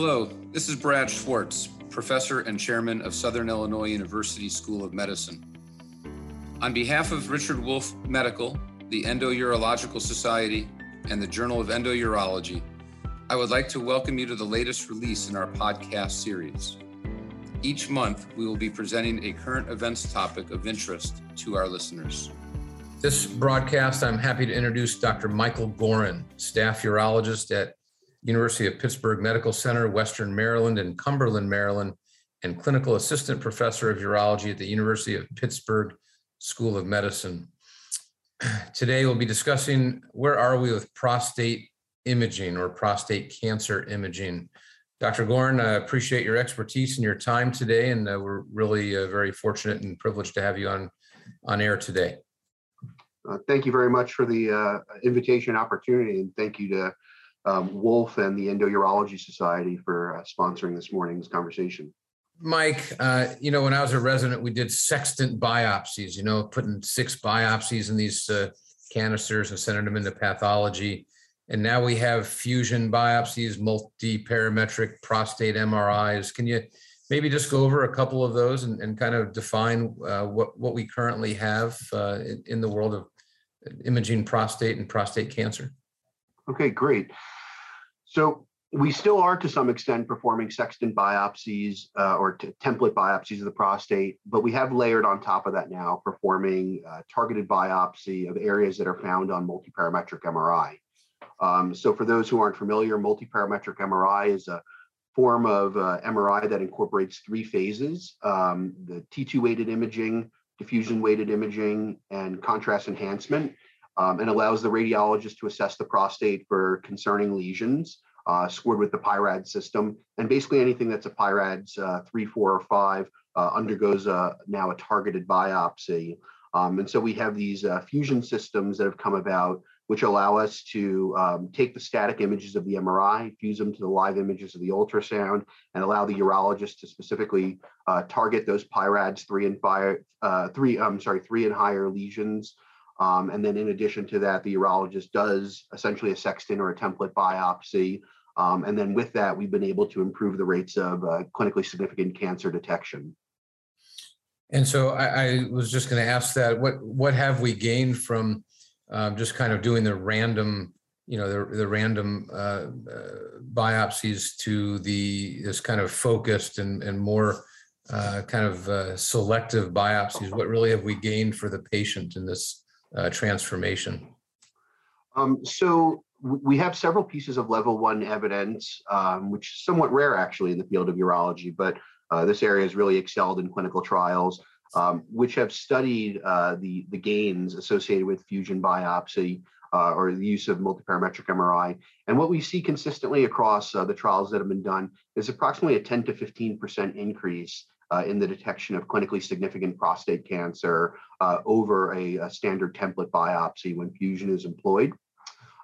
Hello, this is Brad Schwartz, professor and chairman of Southern Illinois University School of Medicine. On behalf of Richard Wolf Medical, the Endourological Society, and the Journal of Endourology, I would like to welcome you to the latest release in our podcast series. Each month, we will be presenting a current events topic of interest to our listeners. This broadcast, I'm happy to introduce Dr. Michael Gorin, staff urologist at University of Pittsburgh Medical Center, Western Maryland and Cumberland, Maryland, and clinical assistant professor of urology at the University of Pittsburgh School of Medicine. Today, we'll be discussing where are we with prostate imaging or prostate cancer imaging. Dr. Gorin, I appreciate your expertise and your time today, and uh, we're really uh, very fortunate and privileged to have you on, on air today. Uh, thank you very much for the uh, invitation opportunity, and thank you to um, Wolf and the Endourology Society for uh, sponsoring this morning's conversation. Mike, uh, you know, when I was a resident, we did sextant biopsies, you know, putting six biopsies in these uh, canisters and sending them into pathology. And now we have fusion biopsies, multi parametric prostate MRIs. Can you maybe just go over a couple of those and, and kind of define uh, what, what we currently have uh, in, in the world of imaging prostate and prostate cancer? Okay, great. So we still are to some extent performing sextant biopsies uh, or t- template biopsies of the prostate, but we have layered on top of that now performing uh, targeted biopsy of areas that are found on multiparametric MRI. Um, so for those who aren't familiar, multiparametric MRI is a form of uh, MRI that incorporates three phases, um, the T2 weighted imaging, diffusion weighted imaging, and contrast enhancement, um, and allows the radiologist to assess the prostate for concerning lesions uh, scored with the PI-RADS system. And basically anything that's a PI-RADS uh, 3, 4, or 5 uh, undergoes now a targeted biopsy. Um, and so we have these uh, fusion systems that have come about which allow us to um, take the static images of the MRI, fuse them to the live images of the ultrasound, and allow the urologist to specifically uh, target those PI-RADS three and five, uh, three, I'm sorry, three and higher lesions. Um, and then in addition to that, the urologist does essentially a sextant or a template biopsy um, and then with that, we've been able to improve the rates of uh, clinically significant cancer detection. And so I, I was just going to ask that what what have we gained from um, just kind of doing the random, you know, the the random uh, uh, biopsies to the this kind of focused and and more uh, kind of uh, selective biopsies? What really have we gained for the patient in this uh, transformation? Um, so we have several pieces of level one evidence, um, which is somewhat rare actually in the field of urology, but uh, this area has really excelled in clinical trials, um, which have studied uh, the, the gains associated with fusion biopsy uh, or the use of multiparametric MRI. And what we see consistently across uh, the trials that have been done is approximately a 10 to 15% increase uh, in the detection of clinically significant prostate cancer uh, over a, a, standard template biopsy when fusion is employed.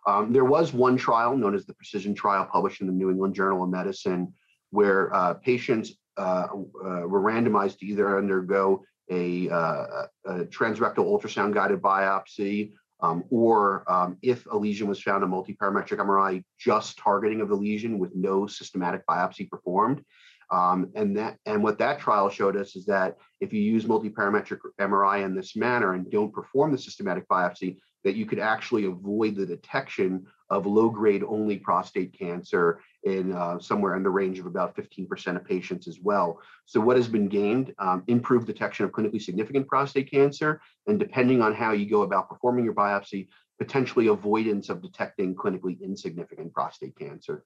Um, there was one trial known as the Precision Trial published in the New England Journal of Medicine where uh, patients uh, uh, were randomized to either undergo a, uh, a transrectal ultrasound guided biopsy um, or um, if a lesion was found, a multiparametric MRI, just targeting of the lesion with no systematic biopsy performed. Um, and that and what that trial showed us is that if you use multiparametric MRI in this manner and don't perform the systematic biopsy, that you could actually avoid the detection of low grade only prostate cancer in uh, somewhere in the range of about 15% of patients as well. So, what has been gained? Um, improved detection of clinically significant prostate cancer, and depending on how you go about performing your biopsy, potentially avoidance of detecting clinically insignificant prostate cancer.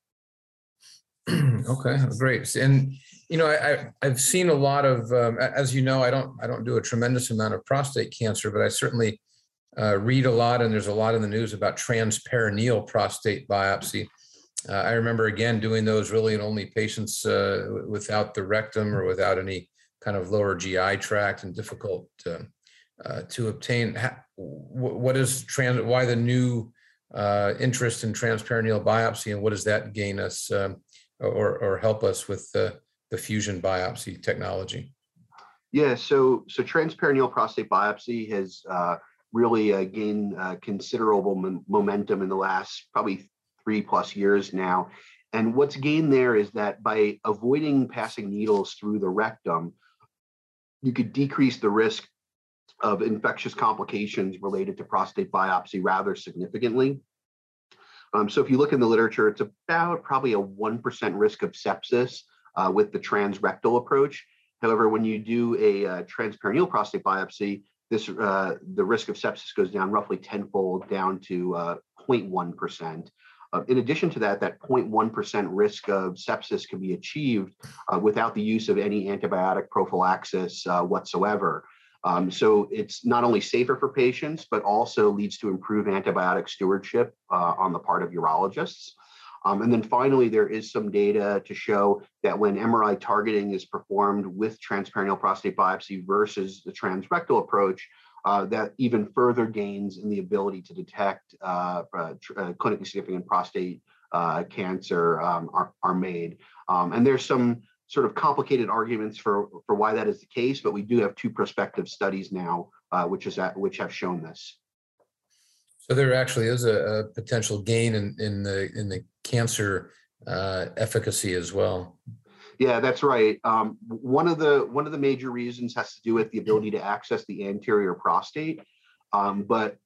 okay, great. And you know, I, I've seen a lot of, um, as you know, I don't I don't do a tremendous amount of prostate cancer, but I certainly uh, read a lot, and there's a lot in the news about transperineal prostate biopsy. Uh, I remember again doing those really in only patients uh, without the rectum or without any kind of lower GI tract and difficult uh, uh, to obtain. what is trans? Why the new uh, interest in transperineal biopsy, and what does that gain us um, or or help us with the the fusion biopsy technology? Yeah, so so transperineal prostate biopsy has really uh, gained uh, considerable momentum in the last probably three plus years now. And what's gained there is that by avoiding passing needles through the rectum, you could decrease the risk of infectious complications related to prostate biopsy rather significantly. Um, so if you look in the literature, it's about probably a 1% risk of sepsis uh, with the transrectal approach. However, when you do a uh, transperineal prostate biopsy, this uh, the risk of sepsis goes down roughly tenfold down to 0.1%. Uh, uh, in addition to that, that 0.1% risk of sepsis can be achieved uh, without the use of any antibiotic prophylaxis whatsoever. Um, so it's not only safer for patients, but also leads to improved antibiotic stewardship uh, on the part of urologists. Um, and then finally, there is some data to show that when MRI targeting is performed with transperineal prostate biopsy versus the transrectal approach, uh, that even further gains in the ability to detect uh, uh, uh clinically significant prostate uh, cancer um, are, are made. Um, and there's some sort of complicated arguments for, for why that is the case, but we do have two prospective studies now, uh, which is at, which have shown this. So there actually is a, a potential gain in, in the in the cancer uh, efficacy as well. Yeah, that's right. Um, one of the one of the major reasons has to do with the ability to access the anterior prostate, um, but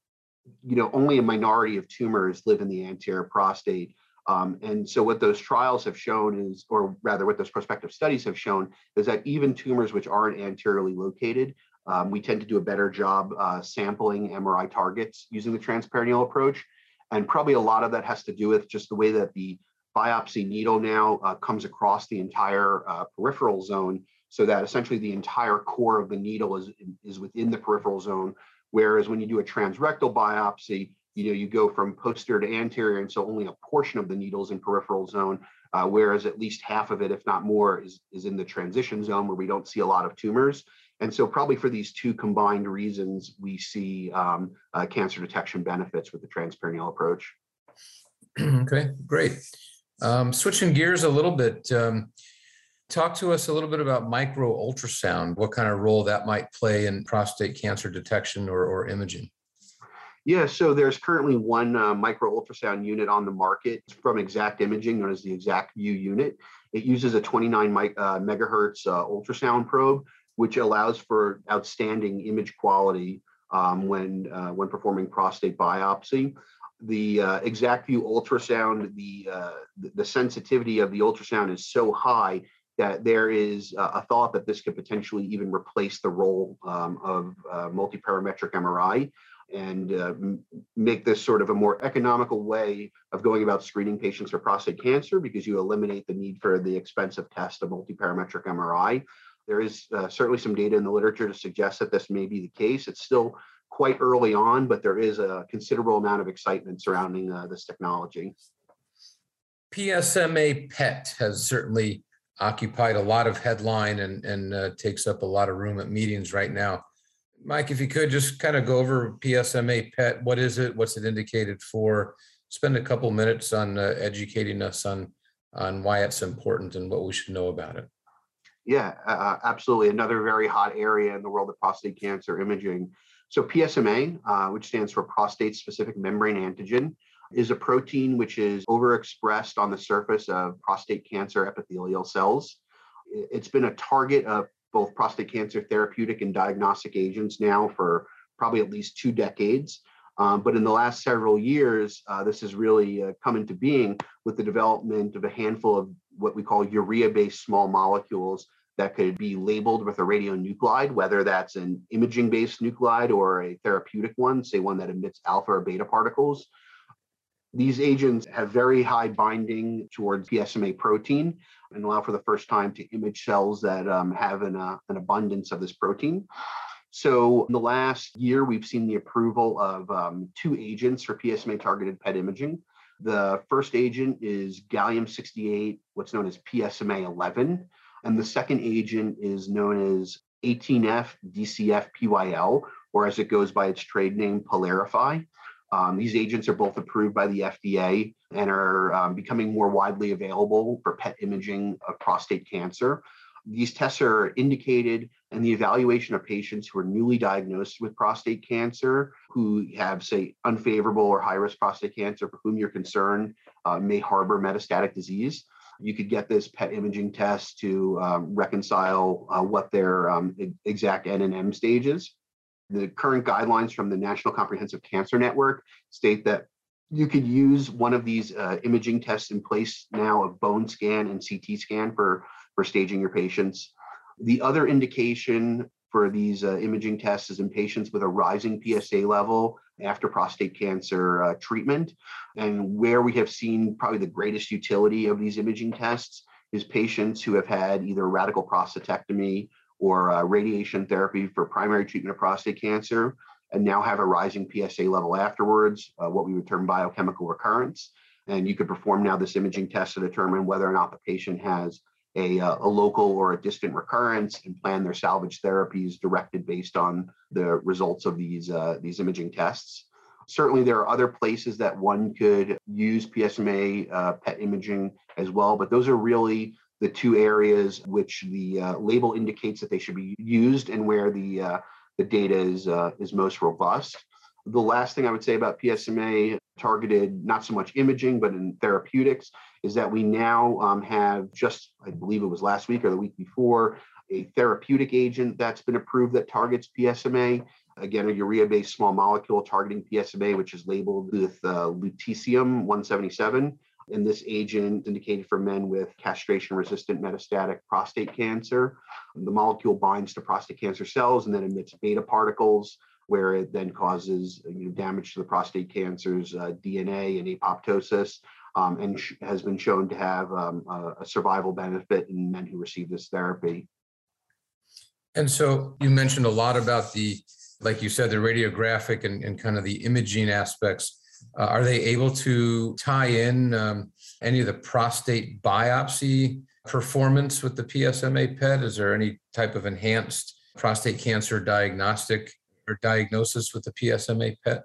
you know only a minority of tumors live in the anterior prostate. Um, and so what those trials have shown is, or rather what those prospective studies have shown, is that even tumors which aren't anteriorly located, um, we tend to do a better job uh, sampling MRI targets using the transperineal approach. And probably a lot of that has to do with just the way that the biopsy needle now uh, comes across the entire uh, peripheral zone so that essentially the entire core of the needle is, is within the peripheral zone. Whereas when you do a transrectal biopsy, you know, you go from posterior to anterior, and so only a portion of the needles in peripheral zone, uh, whereas at least half of it, if not more, is, is in the transition zone where we don't see a lot of tumors. And so probably for these two combined reasons, we see um, uh, cancer detection benefits with the transperineal approach. okay, great. Um, switching gears a little bit, um, talk to us a little bit about micro ultrasound, what kind of role that might play in prostate cancer detection or, or imaging. Yeah, so there's currently one uh, micro ultrasound unit on the market from Exact Imaging, known as the ExactVu unit. It uses a 29 uh, megahertz uh, ultrasound probe, which allows for outstanding image quality um, when uh, when performing prostate biopsy. The uh, ExactVu ultrasound, the uh, the sensitivity of the ultrasound is so high that there is a thought that this could potentially even replace the role um, of multiparametric MRI and uh, make this sort of a more economical way of going about screening patients for prostate cancer because you eliminate the need for the expensive test of multiparametric MRI. There is uh, certainly some data in the literature to suggest that this may be the case. It's still quite early on, but there is a considerable amount of excitement surrounding uh, this technology. PSMA PET has certainly occupied a lot of headline and, and uh, takes up a lot of room at meetings right now. Mike, if you could just kind of go over PSMA PET, what is it? What's it indicated for? Spend a couple minutes on uh, educating us on on why it's important and what we should know about it. Yeah, uh, absolutely. Another very hot area in the world of prostate cancer imaging. So PSMA, uh, which stands for prostate specific membrane antigen, is a protein which is overexpressed on the surface of prostate cancer epithelial cells. It's been a target of both prostate cancer therapeutic and diagnostic agents now for probably at least two decades. Um, but in the last several years, uh, this has really uh, come into being with the development of a handful of what we call urea based small molecules that could be labeled with a radionuclide, whether that's an imaging based nuclide or a therapeutic one, say one that emits alpha or beta particles. These agents have very high binding towards PSMA protein and allow for the first time to image cells that um, have an, uh, an abundance of this protein. So in the last year, we've seen the approval of um, two agents for PSMA targeted PET imaging. The first agent is gallium 68, what's known as PSMA 11. And the second agent is known as 18F DCF PYL, or as it goes by its trade name, Pylarify. Um, these agents are both approved by the FDA and are um, becoming more widely available for PET imaging of prostate cancer. These tests are indicated in the evaluation of patients who are newly diagnosed with prostate cancer, who have, say, unfavorable or high risk prostate cancer, for whom you're concerned uh, may harbor metastatic disease. You could get this PET imaging test to um, reconcile uh, what their um, exact N and M stage is. The current guidelines from the National Comprehensive Cancer Network state that you could use one of these uh, imaging tests in place now of bone scan and CT scan for, for staging your patients. The other indication for these uh, imaging tests is in patients with a rising PSA level after prostate cancer uh, treatment. And where we have seen probably the greatest utility of these imaging tests is patients who have had either radical prostatectomy or uh, radiation therapy for primary treatment of prostate cancer and now have a rising PSA level afterwards, uh, what we would term biochemical recurrence. And you could perform now this imaging test to determine whether or not the patient has a, uh, a local or a distant recurrence and plan their salvage therapies directed based on the results of these, uh, these imaging tests. Certainly, there are other places that one could use PSMA uh, PET imaging as well, but those are really the two areas which the uh, label indicates that they should be used and where the uh, the data is uh, is most robust. The last thing I would say about PSMA targeted not so much imaging but in therapeutics is that we now um, have just I believe it was last week or the week before a therapeutic agent that's been approved that targets PSMA. Again, a urea-based small molecule targeting PSMA, which is labeled with uh, lutetium 177 and this agent indicated for men with castration resistant metastatic prostate cancer. The molecule binds to prostate cancer cells and then emits beta particles, where it then causes you know, damage to the prostate cancer's uh, DNA and apoptosis. Um, and sh- has been shown to have um, a, a survival benefit in men who receive this therapy. And so you mentioned a lot about the, like you said, the radiographic and, and kind of the imaging aspects uh, are they able to tie in um, any of the prostate biopsy performance with the PSMA PET? Is there any type of enhanced prostate cancer diagnostic or diagnosis with the PSMA PET?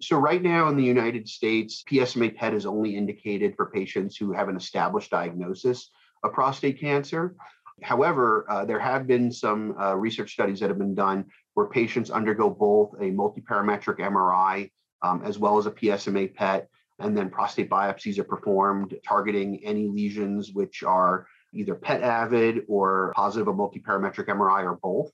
So, right now in the United States, PSMA PET is only indicated for patients who have an established diagnosis of prostate cancer. However, uh, there have been some uh, research studies that have been done where patients undergo both a multiparametric MRI um, as well as a PSMA PET. And then prostate biopsies are performed targeting any lesions which are either PET avid or positive of multiparametric MRI or both.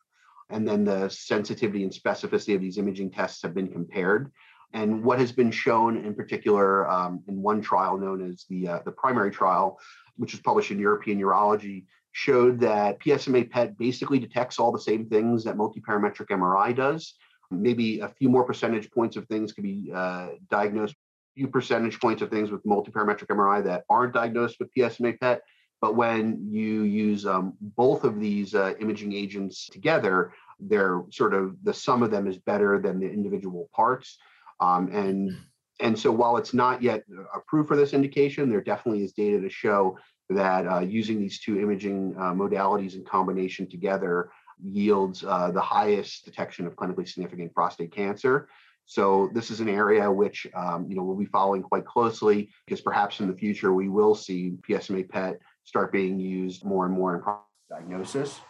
And then the sensitivity and specificity of these imaging tests have been compared. And what has been shown in particular um, in one trial known as the, uh, the primary trial, which was published in European Urology, showed that PSMA PET basically detects all the same things that multiparametric MRI does, maybe a few more percentage points of things could be uh, diagnosed, a few percentage points of things with multiparametric MRI that aren't diagnosed with PSMA PET. But when you use um, both of these uh, imaging agents together, they're sort of the sum of them is better than the individual parts. Um, and and so while it's not yet approved for this indication, there definitely is data to show that uh, using these two imaging uh, modalities in combination together yields uh, the highest detection of clinically significant prostate cancer. So this is an area which um, you know we'll be following quite closely because perhaps in the future we will see PSMA PET start being used more and more in prostate diagnosis.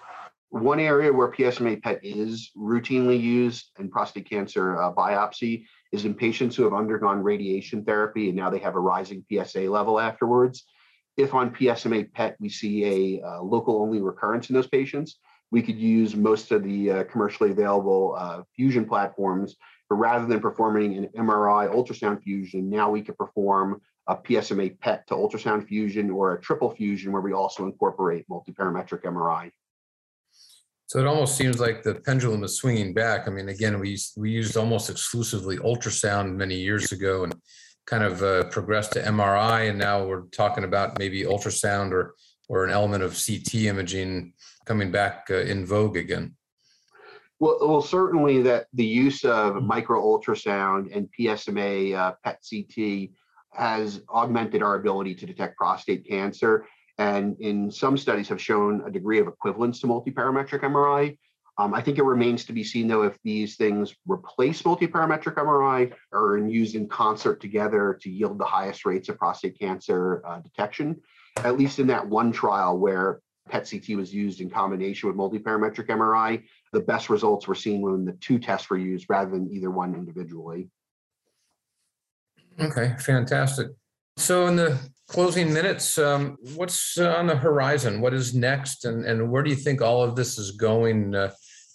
One area where PSMA PET is routinely used in prostate cancer uh, biopsy is in patients who have undergone radiation therapy and now they have a rising PSA level afterwards. If on PSMA PET we see a uh, local only recurrence in those patients, we could use most of the uh, commercially available uh, fusion platforms, but rather than performing an MRI ultrasound fusion, now we could perform a PSMA PET to ultrasound fusion or a triple fusion where we also incorporate multiparametric MRI. So it almost seems like the pendulum is swinging back. I mean, again, we we used almost exclusively ultrasound many years ago and kind of uh, progressed to MRI, and now we're talking about maybe ultrasound or or an element of CT imaging coming back uh, in vogue again? Well, well, certainly that the use of micro ultrasound and PSMA uh, PET CT has augmented our ability to detect prostate cancer, and in some studies have shown a degree of equivalence to multiparametric MRI. Um, I think it remains to be seen, though, if these things replace multiparametric MRI or are used in concert together to yield the highest rates of prostate cancer uh, detection. At least in that one trial where PET CT was used in combination with multiparametric MRI, the best results were seen when the two tests were used rather than either one individually. Okay, fantastic. So, in the closing minutes, um, what's uh, on the horizon? What is next, and and where do you think all of this is going? Uh,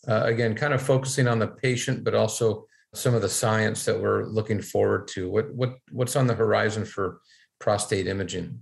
uh, again, kind of focusing on the patient, but also some of the science that we're looking forward to. What what what's on the horizon for prostate imaging?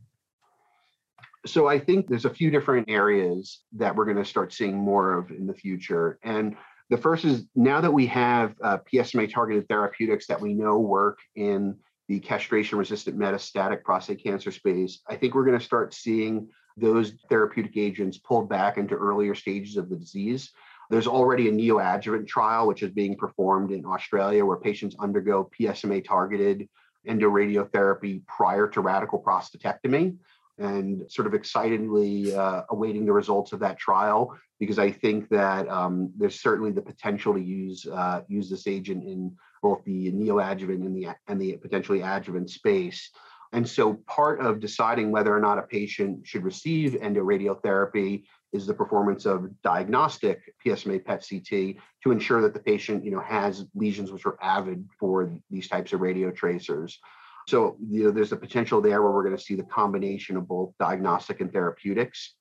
So I think there's a few different areas that we're going to start seeing more of in the future, and the first is now that we have uh, PSMA targeted therapeutics that we know work in the castration resistant metastatic prostate cancer space, I think we're going to start seeing those therapeutic agents pulled back into earlier stages of the disease. There's already a neoadjuvant trial, which is being performed in Australia, where patients undergo PSMA targeted endoradiotherapy prior to radical prostatectomy and sort of excitedly uh, awaiting the results of that trial because I think that um, there's certainly the potential to use uh, use this agent in both the neoadjuvant and the and the potentially adjuvant space. And so part of deciding whether or not a patient should receive endoradiotherapy is the performance of diagnostic PSMA PET CT to ensure that the patient, you know, has lesions which are avid for these types of radio tracers. So you know, there's a potential there where we're going to see the combination of both diagnostic and therapeutics.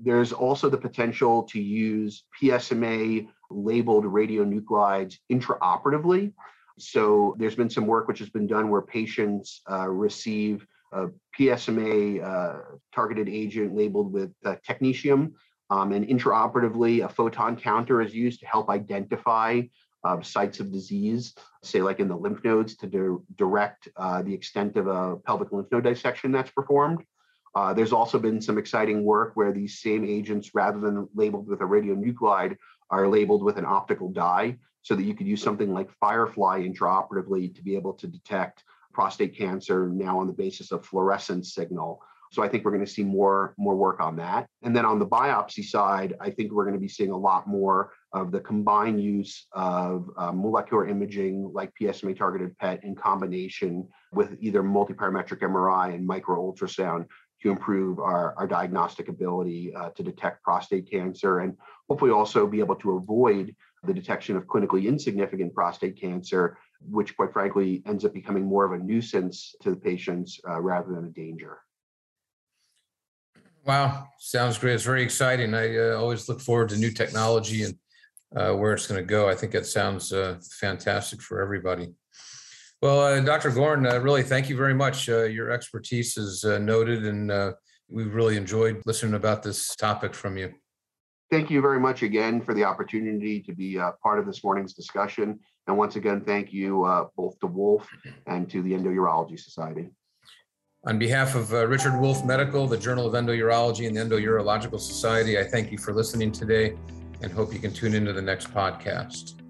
There's also the potential to use PSMA labeled radionuclides intraoperatively. So there's been some work which has been done where patients uh, receive a PSMA uh, targeted agent labeled with uh, technetium. Um, and intraoperatively, a photon counter is used to help identify uh, sites of disease, say like in the lymph nodes, to di- direct uh, the extent of a pelvic lymph node dissection that's performed. Uh, there's also been some exciting work where these same agents, rather than labeled with a radionuclide, are labeled with an optical dye so that you could use something like Firefly intraoperatively to be able to detect prostate cancer now on the basis of fluorescence signal. So I think we're going to see more more work on that. And then on the biopsy side, I think we're going to be seeing a lot more of the combined use of uh, molecular imaging like PSMA targeted PET in combination with either multiparametric MRI and micro ultrasound to improve our, our diagnostic ability uh, to detect prostate cancer and hopefully also be able to avoid the detection of clinically insignificant prostate cancer, which quite frankly ends up becoming more of a nuisance to the patients uh, rather than a danger. Wow, sounds great. It's very exciting. I uh, always look forward to new technology and uh, where it's going to go. I think it sounds uh, fantastic for everybody. Well, uh, Dr. Gorin, uh, really thank you very much. Uh, your expertise is uh, noted, and uh, we've really enjoyed listening about this topic from you. Thank you very much again for the opportunity to be uh, part of this morning's discussion. And once again, thank you uh, both to Wolf and to the Endourology Society. On behalf of uh, Richard Wolf Medical, the Journal of Endourology, and the Endourological Society, I thank you for listening today and hope you can tune into the next podcast.